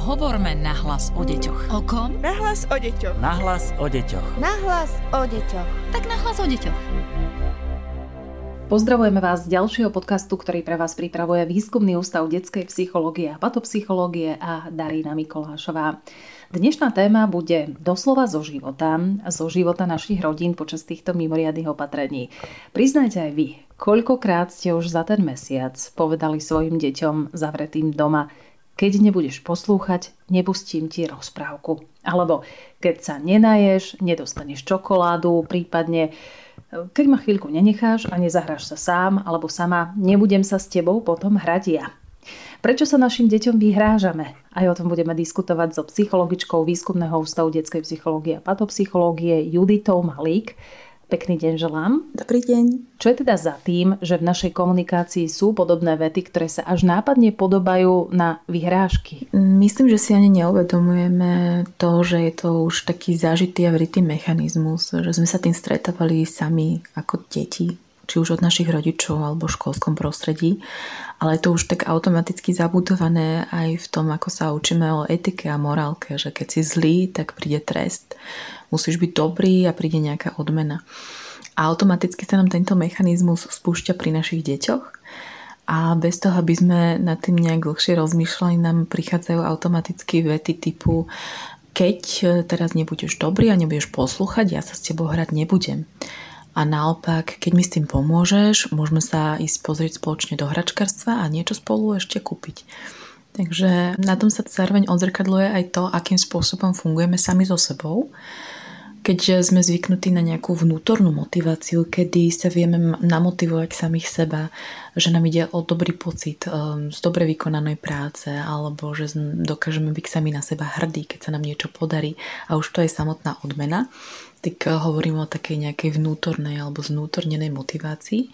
Hovorme nahlas o deťoch. O kom? Nahlas o deťoch. Nahlas o deťoch. Nahlas o deťoch. Tak nahlas o deťoch. Pozdravujeme vás z ďalšieho podcastu, ktorý pre vás pripravuje Výskumný ústav detskej psychológie a patopsychológie a Darína Mikolášová. Dnešná téma bude doslova zo života, zo života našich rodín počas týchto mimoriadných opatrení. Priznajte aj vy, koľkokrát ste už za ten mesiac povedali svojim deťom zavretým doma, keď nebudeš poslúchať, nepustím ti rozprávku. Alebo keď sa nenaješ, nedostaneš čokoládu, prípadne keď ma chvíľku nenecháš a nezahráš sa sám alebo sama, nebudem sa s tebou potom hrať ja. Prečo sa našim deťom vyhrážame? Aj o tom budeme diskutovať so psychologičkou Výskumného ústavu detskej psychológie a patopsychológie Juditou Malík. Pekný deň želám. Dobrý deň. Čo je teda za tým, že v našej komunikácii sú podobné vety, ktoré sa až nápadne podobajú na vyhrážky? Myslím, že si ani neuvedomujeme to, že je to už taký zažitý a vrytý mechanizmus, že sme sa tým stretávali sami ako deti, či už od našich rodičov alebo v školskom prostredí, ale je to už tak automaticky zabudované aj v tom, ako sa učíme o etike a morálke, že keď si zlý, tak príde trest musíš byť dobrý a príde nejaká odmena. A automaticky sa nám tento mechanizmus spúšťa pri našich deťoch a bez toho, aby sme nad tým nejak dlhšie rozmýšľali, nám prichádzajú automaticky vety typu keď teraz nebudeš dobrý a nebudeš poslúchať, ja sa s tebou hrať nebudem. A naopak, keď mi s tým pomôžeš, môžeme sa ísť pozrieť spoločne do hračkarstva a niečo spolu ešte kúpiť. Takže na tom sa zároveň odzrkadluje aj to, akým spôsobom fungujeme sami so sebou keď sme zvyknutí na nejakú vnútornú motiváciu, kedy sa vieme namotivovať samých seba, že nám ide o dobrý pocit um, z dobre vykonanej práce alebo že dokážeme byť sami na seba hrdí, keď sa nám niečo podarí a už to je samotná odmena, tak uh, hovorím o takej nejakej vnútornej alebo znútornenej motivácii.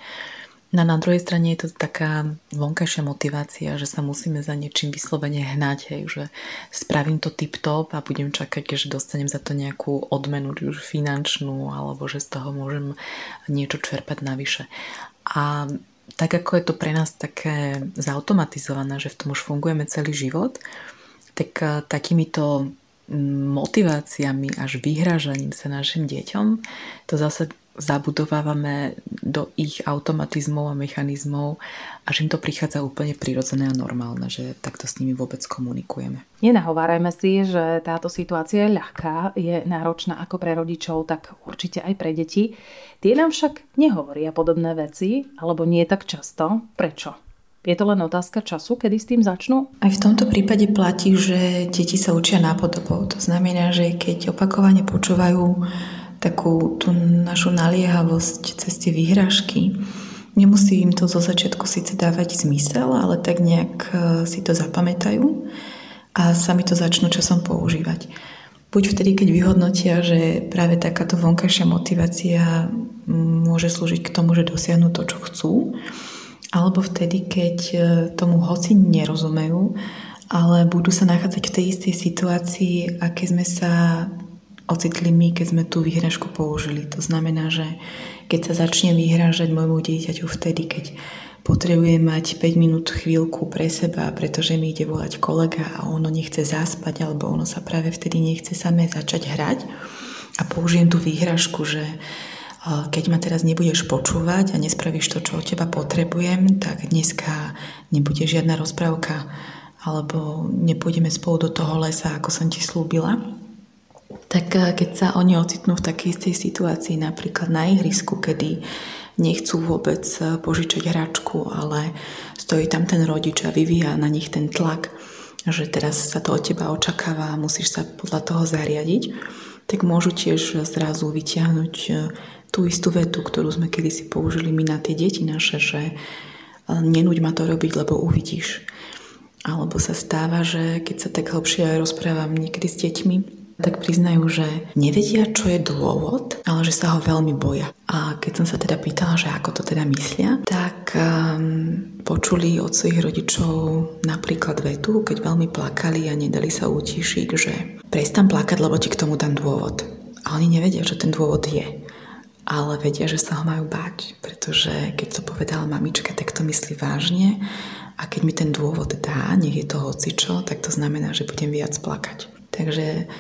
No na druhej strane je to taká vonkajšia motivácia, že sa musíme za niečím vyslovene hnať, hej, že spravím to tip-top a budem čakať, že dostanem za to nejakú odmenu, už finančnú, alebo že z toho môžem niečo čerpať navyše. A tak ako je to pre nás také zautomatizované, že v tom už fungujeme celý život, tak eh, takýmito motiváciami až vyhrážaním sa našim deťom, to zase zabudovávame do ich automatizmov a mechanizmov a že im to prichádza úplne prirodzené a normálne, že takto s nimi vôbec komunikujeme. Nenahovárajme si, že táto situácia je ľahká, je náročná ako pre rodičov, tak určite aj pre deti. Tie nám však nehovoria podobné veci, alebo nie tak často. Prečo? Je to len otázka času, kedy s tým začnú? Aj v tomto prípade platí, že deti sa učia nápodobou. To znamená, že keď opakovane počúvajú takú tú našu naliehavosť cez tie výhražky. Nemusí im to zo začiatku síce dávať zmysel, ale tak nejak e, si to zapamätajú a sami to začnú časom používať. Buď vtedy, keď vyhodnotia, že práve takáto vonkajšia motivácia môže slúžiť k tomu, že dosiahnu to, čo chcú, alebo vtedy, keď e, tomu hoci nerozumejú, ale budú sa nachádzať v tej istej situácii, aké sme sa ocitli my, keď sme tú výhražku použili. To znamená, že keď sa začne vyhrážať môjmu dieťaťu vtedy, keď potrebuje mať 5 minút chvíľku pre seba, pretože mi ide volať kolega a ono nechce zaspať, alebo ono sa práve vtedy nechce samé začať hrať a použijem tú výhražku, že keď ma teraz nebudeš počúvať a nespravíš to, čo od teba potrebujem, tak dneska nebude žiadna rozprávka alebo nepôjdeme spolu do toho lesa, ako som ti slúbila tak eh, keď sa oni ocitnú v takej istej situácii, napríklad na ihrisku, kedy nechcú vôbec eh, požičať hračku, ale stojí tam ten rodič a vyvíja na nich ten tlak, že teraz sa to od teba očakáva a musíš sa podľa toho zariadiť, tak môžu tiež zrazu vytiahnuť eh, tú istú vetu, ktorú sme kedysi použili my na tie deti naše, že nenúď ma to robiť, lebo uvidíš. Alebo sa stáva, že keď sa tak hlbšie rozprávam niekedy s deťmi, tak priznajú, že nevedia, čo je dôvod, ale že sa ho veľmi boja. A keď som sa teda pýtala, že ako to teda myslia, tak um, počuli od svojich rodičov napríklad vetu, keď veľmi plakali a nedali sa utíšiť, že prestan plakať, lebo ti k tomu dám dôvod. A oni nevedia, čo ten dôvod je ale vedia, že sa ho majú báť, pretože keď to povedala mamička, tak to myslí vážne A keď mi ten dôvod dá, nech je to hocičo, tak to znamená, že budem viac plakať. Takže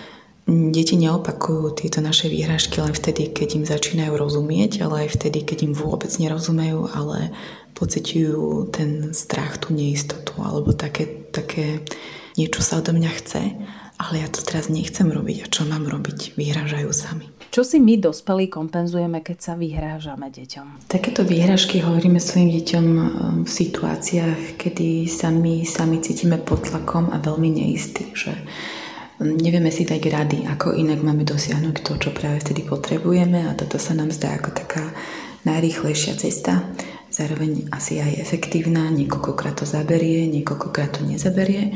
deti neopakujú tieto naše výhražky len vtedy, keď im začínajú rozumieť, ale aj vtedy, keď im vôbec nerozumejú, ale pociťujú ten strach, tú neistotu alebo také, také niečo sa odo mňa chce, ale ja to teraz nechcem robiť a čo mám robiť? Vyhrážajú sami. Čo si my dospelí kompenzujeme, keď sa vyhrážame deťom? Takéto výhražky hovoríme svojim deťom um, v situáciách, kedy sa my sami cítime pod tlakom a veľmi neistí, že nevieme si dať rady, ako inak máme dosiahnuť to, čo práve vtedy potrebujeme a toto sa nám zdá ako taká najrýchlejšia cesta zároveň asi aj efektívna, niekoľkokrát to zaberie, niekoľkokrát to nezaberie.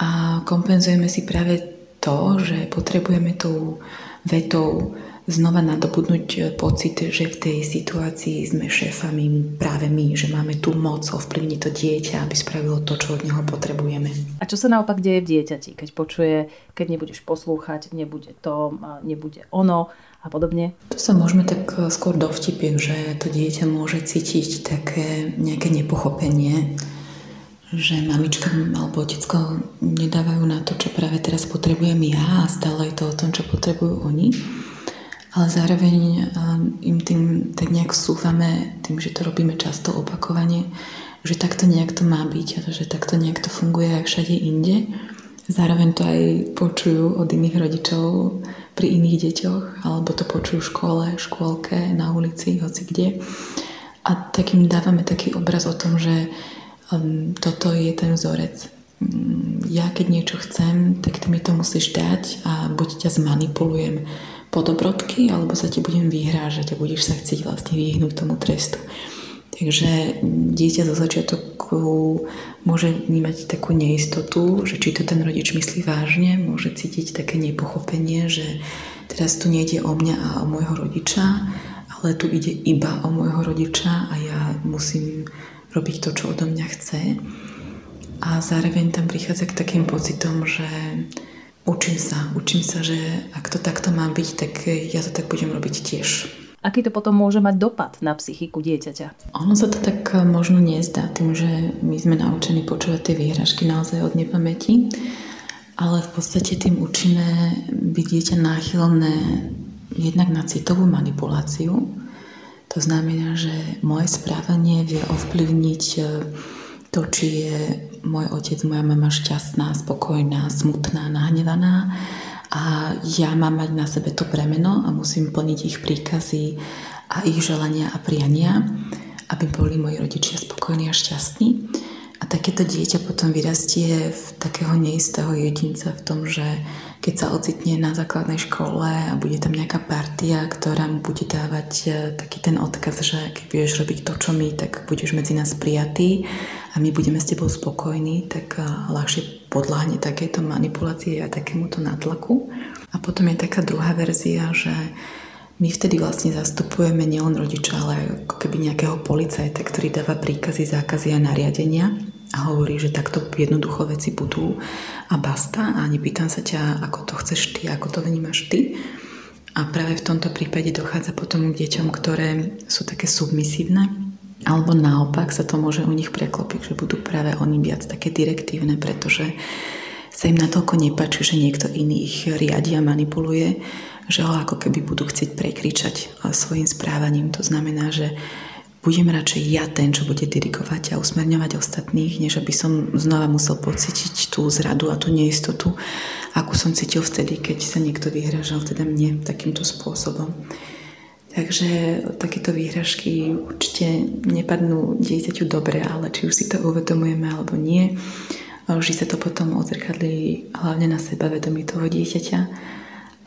A kompenzujeme si práve to, že potrebujeme tou vetou znova nadobudnúť pocit, že v tej situácii sme šéfami práve my, že máme tú moc ovplyvniť to dieťa, aby spravilo to, čo od neho potrebujeme. A čo sa naopak deje v dieťati, keď počuje, keď nebudeš poslúchať, nebude to, nebude ono a podobne? To sa môžeme tak eh, skôr dovtipiť, že to dieťa môže cítiť také nejaké nepochopenie, že mamička alebo otecko nedávajú na to, čo práve teraz potrebujem ja a stále je to o tom, čo potrebujú oni. Ale zároveň im tým tak nejak súvame, tým, že to robíme často opakovane, že takto nejak to má byť a že takto nejak to funguje aj všade inde. Zároveň to aj počujú od iných rodičov pri iných deťoch, alebo to počujú v škole, škôlke, na ulici, hoci kde. A takým dávame taký obraz o tom, že um, toto je ten vzorec. Um, ja keď niečo chcem, tak ty mi to musíš dať a buď ťa zmanipulujem po dobrodky, alebo sa ti budem vyhrážať a budeš sa chcieť vlastne vyhnúť tomu trestu. Takže dieťa zo začiatku môže vnímať takú neistotu, že či to ten rodič myslí vážne, môže cítiť také nepochopenie, že teraz tu nejde o mňa a o môjho rodiča, ale tu ide iba o môjho rodiča a ja musím robiť to, čo odo mňa chce. A zároveň tam prichádza k takým pocitom, že učím sa, učím sa, že ak to takto má byť, tak ja to tak budem robiť tiež. Aký to potom môže mať dopad na psychiku dieťaťa? Ono sa to tak možno nezdá, tým, že my sme naučení počúvať tie výhražky naozaj od nepamäti, ale v podstate tým učíme byť dieťa náchylné jednak na citovú manipuláciu, to znamená, že moje správanie vie ovplyvniť e, to, či je môj otec, moja mama šťastná, spokojná, smutná, nahnevaná a ja mám mať na sebe to bremeno a musím plniť ich príkazy a ich želania a priania, aby boli moji rodičia spokojní a šťastní. A takéto dieťa potom vyrastie v takého neistého jedinca v tom, že keď sa ocitne na základnej škole a bude tam nejaká partia, ktorá mu bude dávať e, taký ten odkaz, že keď budeš robiť to, čo my, tak budeš medzi nás prijatý a my budeme s tebou spokojní, tak e, ľahšie podľahne takéto manipulácie a takémuto natlaku. A potom je taká druhá verzia, že my vtedy vlastne zastupujeme nielen rodiča, ale ako keby nejakého policajta, ktorý dáva príkazy, zákazy a nariadenia a hovorí, že takto jednoducho veci budú a basta a nepýtam sa ťa, ako to chceš ty, ako to vnímaš ty. A práve v tomto prípade dochádza potom k deťom, ktoré sú také submisívne, alebo naopak sa to môže u nich preklopiť, že budú práve oni viac také direktívne, pretože sa im natoľko nepáči, že niekto iný ich riadi a manipuluje, že ho ako keby budú chcieť prekričať svojim správaním. To znamená, že budem radšej ja ten, čo bude dirigovať a usmerňovať ostatných, než aby som znova musel pocítiť tú zradu a tú neistotu, akú som cítil vtedy, keď sa niekto vyhražal teda mne takýmto spôsobom. Takže takéto výhražky určite nepadnú dieťaťu dobre, ale či už si to uvedomujeme alebo nie, že sa to potom odzrkadlí hlavne na sebavedomí toho dieťaťa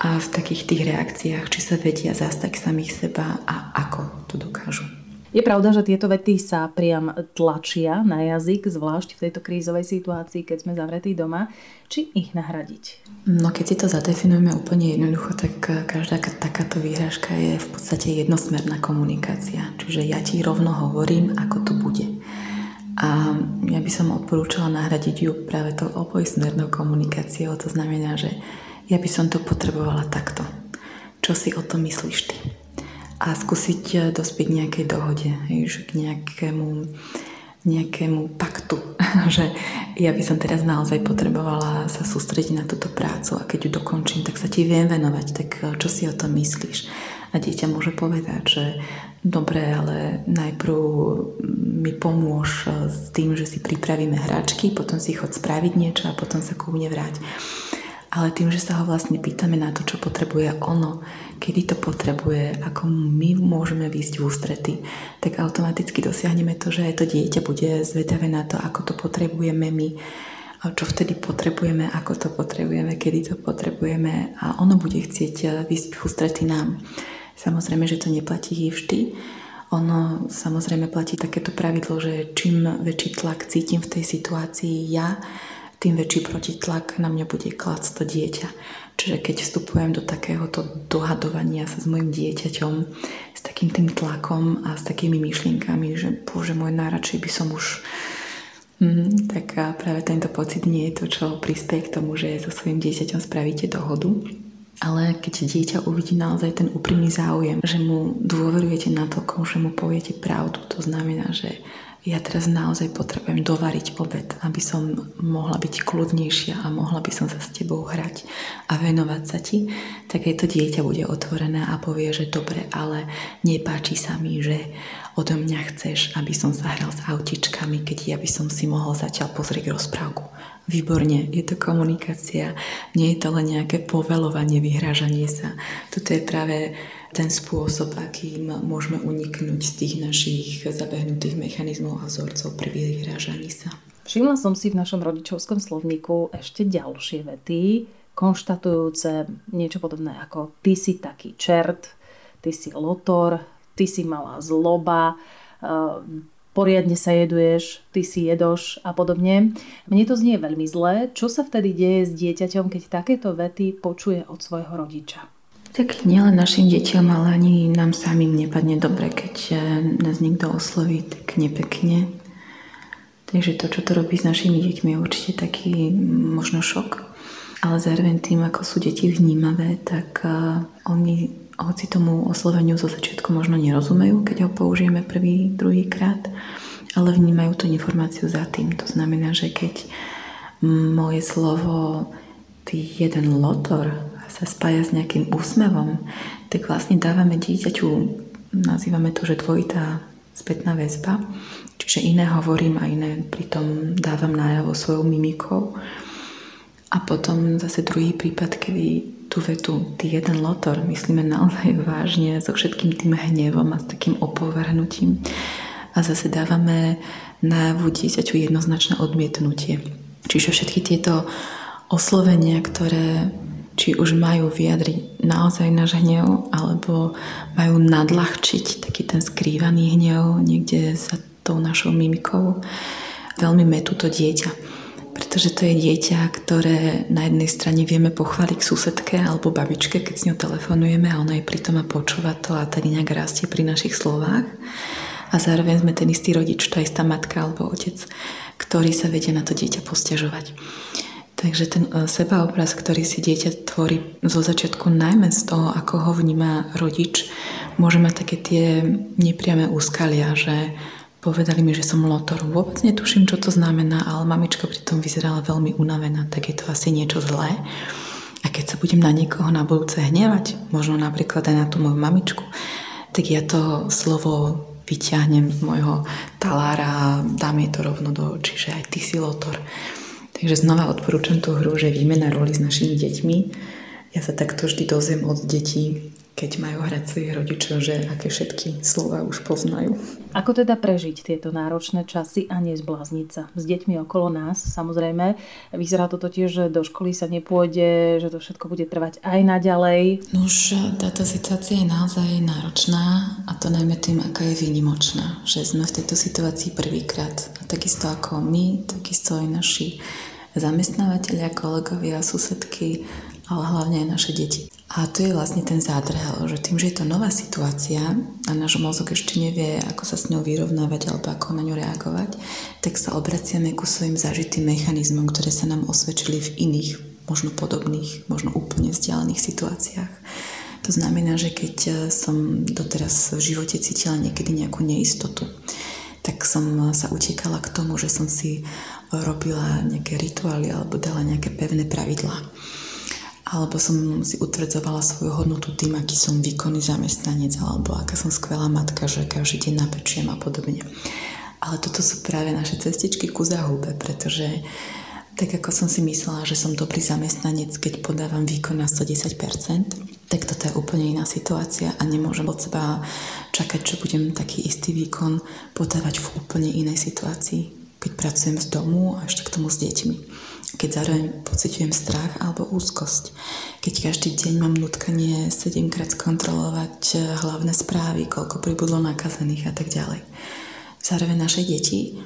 a v takých tých reakciách, či sa vedia zastať samých seba a ako to dokážu. Je pravda, že tieto vety sa priam tlačia na jazyk, zvlášť v tejto krízovej situácii, keď sme zavretí doma. Či ich nahradiť? No keď si to zadefinujeme úplne jednoducho, tak každá takáto výhražka je v podstate jednosmerná komunikácia. Čiže ja ti rovno hovorím, ako to bude. A ja by som odporúčala nahradiť ju práve tou obojsmernou komunikáciou. To znamená, že ja by som to potrebovala takto. Čo si o tom myslíš ty? A skúsiť eh, dospieť nejakej dohode, hej, k nejakému nejakému paktu, že ja by som teraz naozaj potrebovala sa sústrediť na túto prácu a keď ju dokončím, tak sa ti viem venovať, tak eh, čo si o tom myslíš? A dieťa môže povedať, že dobre, ale najprv mi pomôž eh, s tým, že si pripravíme hračky, potom si chod spraviť niečo a potom sa ku mne vráť ale tým, že sa ho vlastne pýtame na to, čo potrebuje ono, kedy to potrebuje, ako my môžeme výjsť v ústrety, tak automaticky dosiahneme to, že aj to dieťa bude zvedavé na to, ako to potrebujeme my, čo vtedy potrebujeme, ako to potrebujeme, kedy to potrebujeme a ono bude chcieť eh, výjsť v ústrety nám. Samozrejme, že to neplatí vždy. Ono samozrejme platí takéto pravidlo, že čím väčší tlak cítim v tej situácii ja, tým väčší protitlak na mňa bude klásť to dieťa. Čiže keď vstupujem do takéhoto dohadovania sa s mojim dieťaťom, s takým tým tlakom a s takými myšlienkami, že bože môj, najradšej by som už Mm, tak práve tento pocit nie je to, čo prispieje k tomu, že so svojím dieťaťom spravíte dohodu. Ale keď dieťa uvidí naozaj ten úprimný záujem, že mu dôverujete na to, že mu poviete pravdu, to znamená, že ja teraz naozaj potrebujem dovariť obed, aby som mohla byť kľudnejšia a mohla by som sa s tebou hrať a venovať sa ti, tak aj to dieťa bude otvorené a povie, že dobre, ale nepáči sa mi, že odo mňa chceš, aby som sa hral s autičkami, keď ja by som si mohol zatiaľ pozrieť rozprávku. Výborne, je to komunikácia, nie je to len nejaké povelovanie, vyhrážanie sa. Toto je práve ten spôsob, akým môžeme uniknúť z tých našich zabehnutých mechanizmov a vzorcov pri vyhrážaní sa. Všimla som si v našom rodičovskom slovníku ešte ďalšie vety, konštatujúce niečo podobné ako ty si taký čert, ty si lotor, ty si malá zloba, eh, poriadne sa jeduješ, ty si jedoš a podobne. Mne to znie veľmi zle. Čo sa vtedy deje s dieťaťom, keď takéto vety počuje od svojho rodiča? Tak nielen našim deťom, ale ani nám samým nepadne dobre, keď eh, nás niekto osloví tak nepekne. Takže to, čo to robí s našimi deťmi, je určite taký mm, možno šok. Ale zároveň tým, ako sú deti vnímavé, tak uh, oni, hoci tomu osloveniu zo začiatku možno nerozumejú, keď ho použijeme prvý, druhý krát, ale vnímajú tú informáciu za tým. To znamená, že keď moje slovo ty jeden lotor sa spája s nejakým úsmevom, tak vlastne dávame dieťaťu, nazývame to, že dvojitá spätná väzba, čiže iné hovorím a iné pritom dávam najavo svojou mimikou. A potom zase druhý prípad, kedy tú vetu, ty jeden lotor, myslíme naozaj vážne so všetkým tým hnevom a s takým opovrhnutím. A zase dávame najavu dieťaťu jednoznačné odmietnutie. Čiže všetky tieto oslovenia, ktoré či už majú vyjadriť naozaj náš hnev, alebo majú nadľahčiť taký ten skrývaný hnev niekde za tou našou mimikou. Veľmi metú to dieťa. Pretože to je dieťa, ktoré na jednej strane vieme pochváliť k susedke alebo babičke, keď s ňou telefonujeme a ona je pritom a počúva to a tak nejak rastie pri našich slovách. A zároveň sme ten istý rodič, tá istá matka alebo otec, ktorý sa vedia na to dieťa posťažovať. Takže ten e, sebaobraz, ktorý si dieťa tvorí zo začiatku najmä z toho, ako ho vníma rodič, môže mať také tie nepriame úskalia, že povedali mi, že som lotor. Vôbec netuším, čo to znamená, ale mamička pritom vyzerala veľmi unavená, tak je to asi niečo zlé. A keď sa budem na niekoho na budúce hnevať, možno napríklad aj na tú moju mamičku, tak ja to slovo vyťahnem z môjho talára a dám jej to rovno do očí, že aj ty si lotor. Takže znova odporúčam tú hru, že výmena roli s našimi deťmi. Ja sa takto vždy dozviem od detí, keď majú hrať svojich rodičov, že aké všetky slova už poznajú. Ako teda prežiť tieto náročné časy a nezblázniť sa s deťmi okolo nás? Samozrejme, vyzerá to totiž, že do školy sa nepôjde, že to všetko bude trvať aj naďalej. No už táto situácia je naozaj náročná a to najmä tým, aká je výnimočná. Že sme v tejto situácii prvýkrát. A takisto ako my, takisto aj naši zamestnávateľia, kolegovia, susedky, ale hlavne aj naše deti. A to je vlastne ten zádrhel, že tým, že je to nová situácia a náš mozog ešte nevie, ako sa s ňou vyrovnávať alebo ako na ňu reagovať, tak sa obraciame ku svojim zažitým mechanizmom, ktoré sa nám osvedčili v iných, možno podobných, možno úplne vzdialených situáciách. To znamená, že keď som doteraz v živote cítila niekedy nejakú neistotu, tak som sa utekala k tomu, že som si robila nejaké rituály alebo dala nejaké pevné pravidlá. Alebo som si utvrdzovala svoju hodnotu tým, aký som výkonný zamestnanec alebo aká som skvelá matka, že každý deň napečiem a podobne. Ale toto sú práve naše cestičky ku zahube, pretože tak ako som si myslela, že som dobrý zamestnanec, keď podávam výkon na 110%, tak toto je úplne iná situácia a nemôžem od seba čakať, že budem taký istý výkon podávať v úplne inej situácii, keď pracujem z domu a ešte k tomu s deťmi. Keď zároveň pociťujem strach alebo úzkosť. Keď každý deň mám nutkanie 7 krát skontrolovať hlavné správy, koľko pribudlo nakazených a tak ďalej. Zároveň naše deti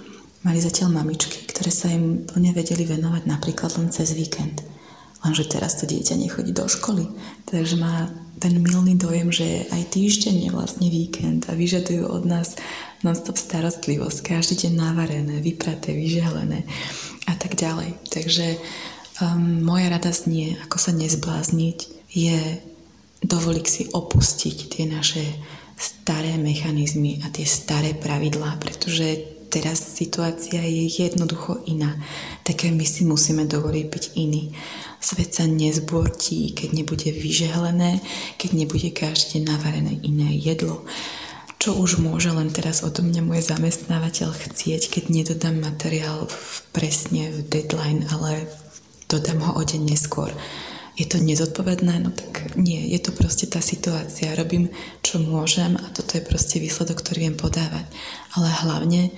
Mali zatiaľ mamičky, ktoré sa im plne vedeli venovať napríklad len cez víkend. Lenže teraz to dieťa nechodí do školy, takže má ten milný dojem, že aj týždeň je vlastne víkend a vyžadujú od nás non-stop starostlivosť, každý deň navarené, vypraté, vyželené a tak ďalej. Takže um, moja rada znie, ako sa nezblázniť, je dovoliť si opustiť tie naše staré mechanizmy a tie staré pravidlá, pretože teraz situácia je jednoducho iná. Také my si musíme dovoliť byť iní. Svet sa nezbortí, keď nebude vyžehlené, keď nebude každý deň navarené iné jedlo. Čo už môže len teraz odo mňa môj zamestnávateľ chcieť, keď nedodám materiál v, presne v deadline, ale dodám ho o deň neskôr. Je to nezodpovedné? No tak nie, je to proste tá situácia. Robím, čo môžem a toto je proste výsledok, ktorý viem podávať. Ale hlavne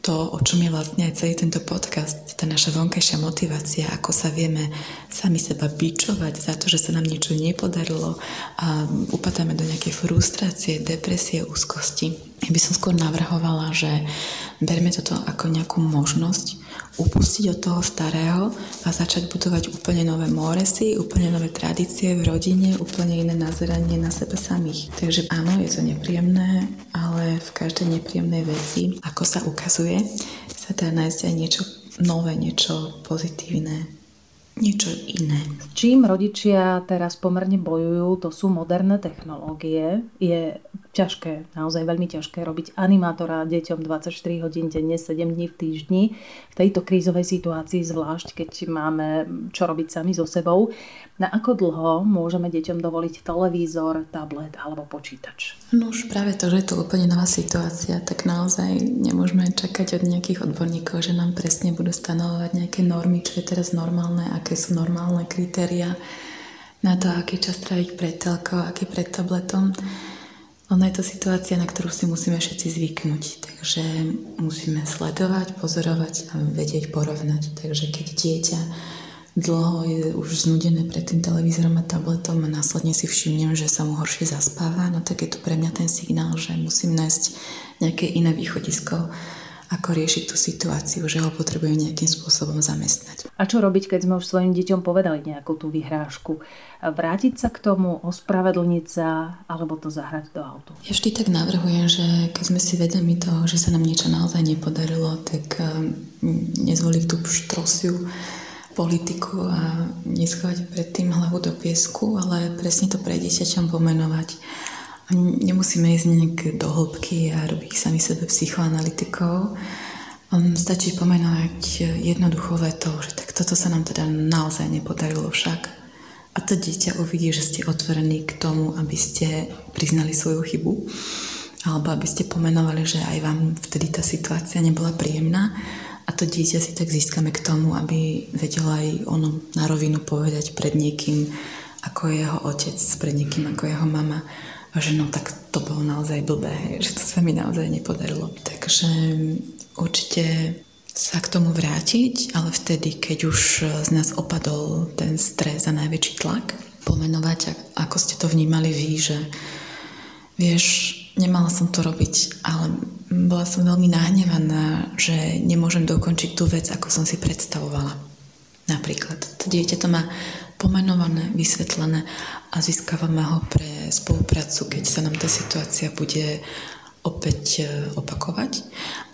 to, o čom je vlastne aj celý tento podcast, tá naša vonkajšia motivácia, ako sa vieme sami seba bičovať za to, že sa nám niečo nepodarilo a upadáme do nejakej frustrácie, depresie, úzkosti. Ja by som skôr navrhovala, že berme toto ako nejakú možnosť upustiť od toho starého a začať budovať úplne nové moresy, úplne nové tradície v rodine, úplne iné nazeranie na sebe samých. Takže áno, je to nepríjemné, ale v každej nepríjemnej veci, ako sa ukazuje, sa dá nájsť aj niečo nové, niečo pozitívne, niečo iné. Čím rodičia teraz pomerne bojujú, to sú moderné technológie. Je ťažké, naozaj veľmi ťažké robiť animátora deťom 24 hodín denne, 7 dní v týždni. V tejto krízovej situácii zvlášť, keď máme čo robiť sami so sebou. Na ako dlho môžeme deťom dovoliť televízor, tablet alebo počítač? No už práve to, že je to úplne nová situácia, tak naozaj nemôžeme čakať od nejakých odborníkov, že nám presne budú stanovovať nejaké normy, čo je teraz normálne, aké sú normálne kritéria na to, aký čas tráviť pred telkou, aký pred tabletom. Ono je to situácia, na ktorú si musíme všetci zvyknúť, takže musíme sledovať, pozorovať a vedieť porovnať. Takže keď dieťa dlho je už znudené pred tým televízorom a tabletom a následne si všimnem, že sa mu horšie zaspáva, no tak je to pre mňa ten signál, že musím nájsť nejaké iné východisko ako riešiť tú situáciu, že ho potrebujú nejakým spôsobom zamestnať. A čo robiť, keď sme už svojim deťom povedali nejakú tú vyhrážku? Vrátiť sa k tomu, ospravedlniť sa, alebo to zahrať do autu? Ja vždy tak navrhujem, že keď sme si vedomi toho, že sa nám niečo naozaj nepodarilo, tak ehm, nezvoliť tú štrosiu politiku a neschovať predtým hlavu do piesku, ale presne to pre dieťaťom pomenovať Nemusíme ísť nejak do hĺbky a robiť sami sebe psychoanalytikov. Stačí pomenovať jednoducho vetou, že tak toto sa nám teda naozaj nepodarilo však. A to dieťa uvidí, že ste otvorení k tomu, aby ste priznali svoju chybu alebo aby ste pomenovali, že aj vám vtedy tá situácia nebola príjemná a to dieťa si tak získame k tomu, aby vedela aj ono na rovinu povedať pred niekým, ako je jeho otec, pred niekým, ako jeho mama že no tak to bolo naozaj blbé, že to sa mi naozaj nepodarilo. Takže určite sa k tomu vrátiť, ale vtedy, keď už z nás opadol ten stres a najväčší tlak, pomenovať, ako ste to vnímali vy, že vieš, nemala som to robiť, ale bola som veľmi nahnevaná, že nemôžem dokončiť tú vec, ako som si predstavovala. Napríklad. To dieťa to má pomenované, vysvetlené a získavame ho pre spoluprácu, keď sa nám tá situácia bude opäť e, opakovať.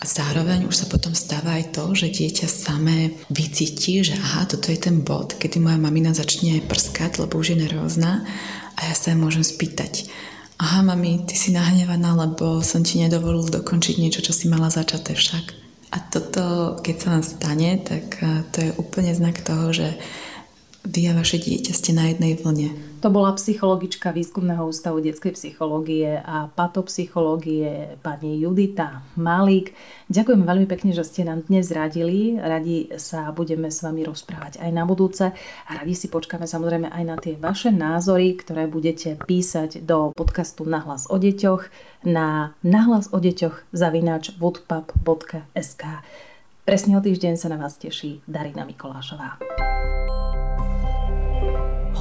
A zároveň už sa potom stáva aj to, že dieťa samé vycíti, že aha, toto je ten bod, kedy moja mamina začne prskať, lebo už je nervózna a ja sa môžem spýtať, aha mami, ty si nahnevaná, lebo som ti nedovolil dokončiť niečo, čo si mala začaté však. A toto, keď sa vám stane, tak to je úplne znak toho, že vy a vaše dieťa ste na jednej vlne. To bola psychologička Výskumného ústavu detskej psychológie a patopsychológie pani Judita Malík. Ďakujem veľmi pekne, že ste nám dnes radili. Radi sa budeme s vami rozprávať aj na budúce a radi si počkáme samozrejme aj na tie vaše názory, ktoré budete písať do podcastu Nahlas o deťoch na nahlas o deťoch zavinač woodpub.sk. Presne o týždeň sa na vás teší Darina Mikolášová.